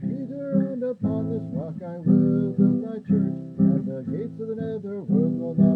Peter, and upon this rock I will build my church, and the gates of the nether world will not.